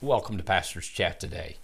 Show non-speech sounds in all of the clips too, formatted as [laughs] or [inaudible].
Welcome to Pastor's Chat today.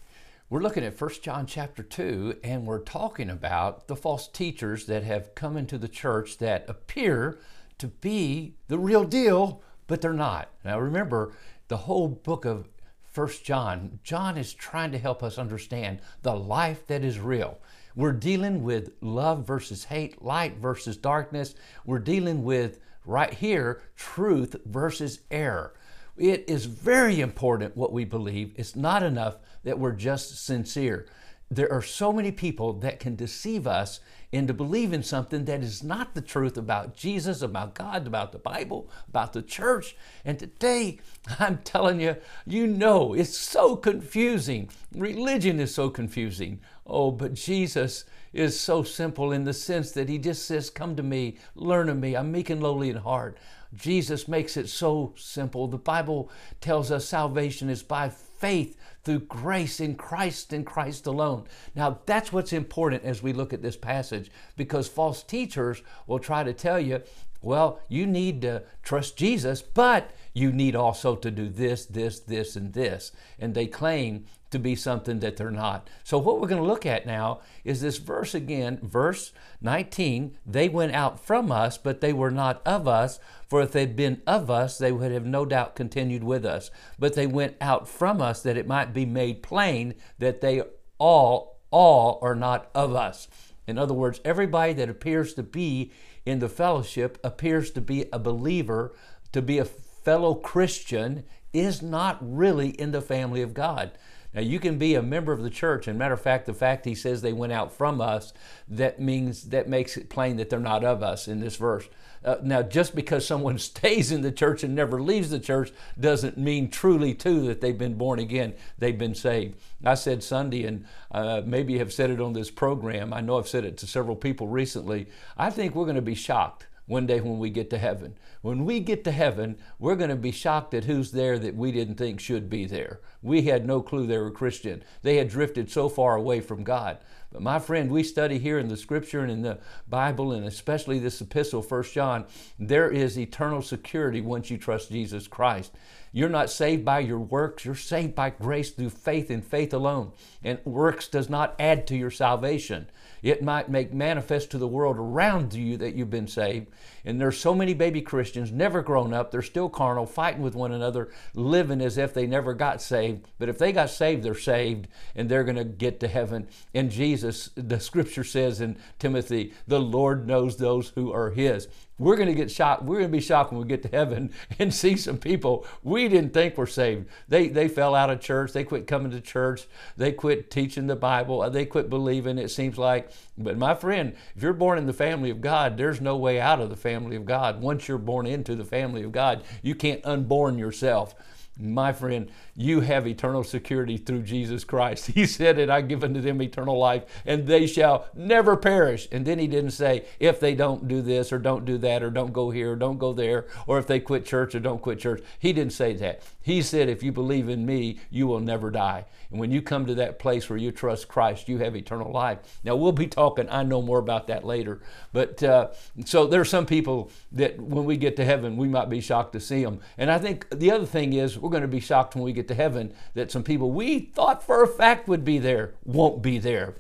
We're looking at 1 John chapter 2 and we're talking about the false teachers that have come into the church that appear to be the real deal, but they're not. Now remember, the whole book of 1 John, John is trying to help us understand the life that is real. We're dealing with love versus hate, light versus darkness. We're dealing with right here truth versus error. It is very important what we believe. It's not enough that we're just sincere. There are so many people that can deceive us into believing something that is not the truth about Jesus, about God, about the Bible, about the church. And today, [laughs] I'm telling you, you know, it's so confusing. Religion is so confusing. Oh, but Jesus is so simple in the sense that He just says, Come to me, learn of me. I'm meek and lowly in heart. Jesus makes it so simple. The Bible tells us salvation is by faith through grace in Christ and Christ alone. Now, that's what's important as we look at this passage because false teachers will try to tell you, well, you need to trust Jesus, but you need also to do this, this, this, and this. And they claim to be something that they're not. So, what we're going to look at now is this verse again, verse 19. They went out from us, but they were not of us. For if they'd been of us, they would have no doubt continued with us. But they went out from us that it might be made plain that they all, all are not of us. In other words, everybody that appears to be in the fellowship appears to be a believer, to be a fellow Christian, is not really in the family of God. Now, you can be a member of the church, and matter of fact, the fact he says they went out from us, that means that makes it plain that they're not of us in this verse. Uh, now, just because someone [laughs] stays in the church and never leaves the church doesn't mean truly, too, that they've been born again, they've been saved. I said Sunday, and uh, maybe have said it on this program. I know I've said it to several people recently. I think we're going to be shocked one day when we get to heaven. When we get to heaven, we're going to be shocked at who's there that we didn't think should be there. We had no clue they were Christian. They had drifted so far away from God. But my friend, we study here in the scripture and in the Bible, and especially this epistle, 1 John, there is eternal security once you trust Jesus Christ. You're not saved by your works, you're saved by grace through faith and faith alone. And works does not add to your salvation. It might make manifest to the world around you that you've been saved. And there's so many baby Christians, never grown up, they're still carnal, fighting with one another, living as if they never got saved. But if they got saved, they're saved and they're going to get to heaven. And Jesus, the scripture says in Timothy, the Lord knows those who are his. We're going to get shocked. We're going to be shocked when we get to heaven [laughs] and see some people we didn't think were saved. They, they fell out of church. They quit coming to church. They quit teaching the Bible. Uh, they quit believing, it seems like. But my friend, if you're born in the family of God, there's no way out of the family of God. Once you're born into the family of God, you can't unborn yourself my friend, you have eternal security through Jesus Christ. [laughs] He said it, I give unto them eternal life, and they shall never perish. And then he didn't say, if they don't do this, or don't do that, or don't go here, or don't go there, or if they quit church, or don't quit church. He didn't say that. He said, if you believe in me, you will never die. And when you come to that place where you trust Christ, you have eternal life. Now, we'll be talking, I know more about that later. But uh, so there are some people that when we get to heaven, we might be shocked to see them. And I think the other thing is, we're going to be shocked when we get to heaven that some people we thought for a fact would be there won't be there.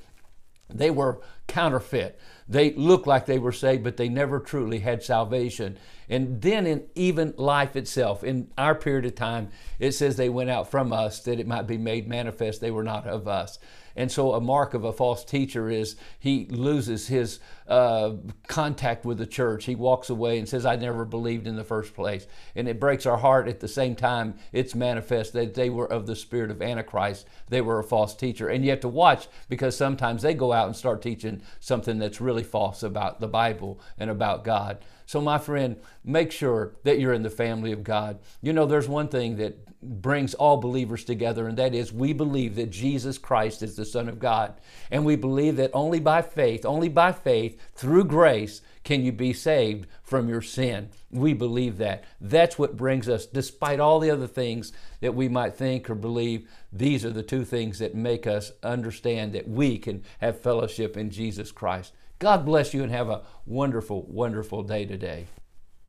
They were counterfeit. They looked like they were saved, but they never truly had salvation. And then, in even life itself, in our period of time, it says they went out from us that it might be made manifest they were not of us. And so, a mark of a false teacher is he loses his uh, contact with the church. He walks away and says, I never believed in the first place. And it breaks our heart at the same time it's manifest that they were of the spirit of Antichrist. They were a false teacher. And you have to watch because sometimes they go out and start teaching something that's really false about the Bible and about God. So, my friend, make sure that you're in the family of God. You know, there's one thing that brings all believers together, and that is we believe that Jesus Christ is the Son of God. And we believe that only by faith, only by faith, through grace, can you be saved from your sin. We believe that. That's what brings us, despite all the other things that we might think or believe, these are the two things that make us understand that we can have fellowship in Jesus Christ. God bless you and have a wonderful, wonderful day today.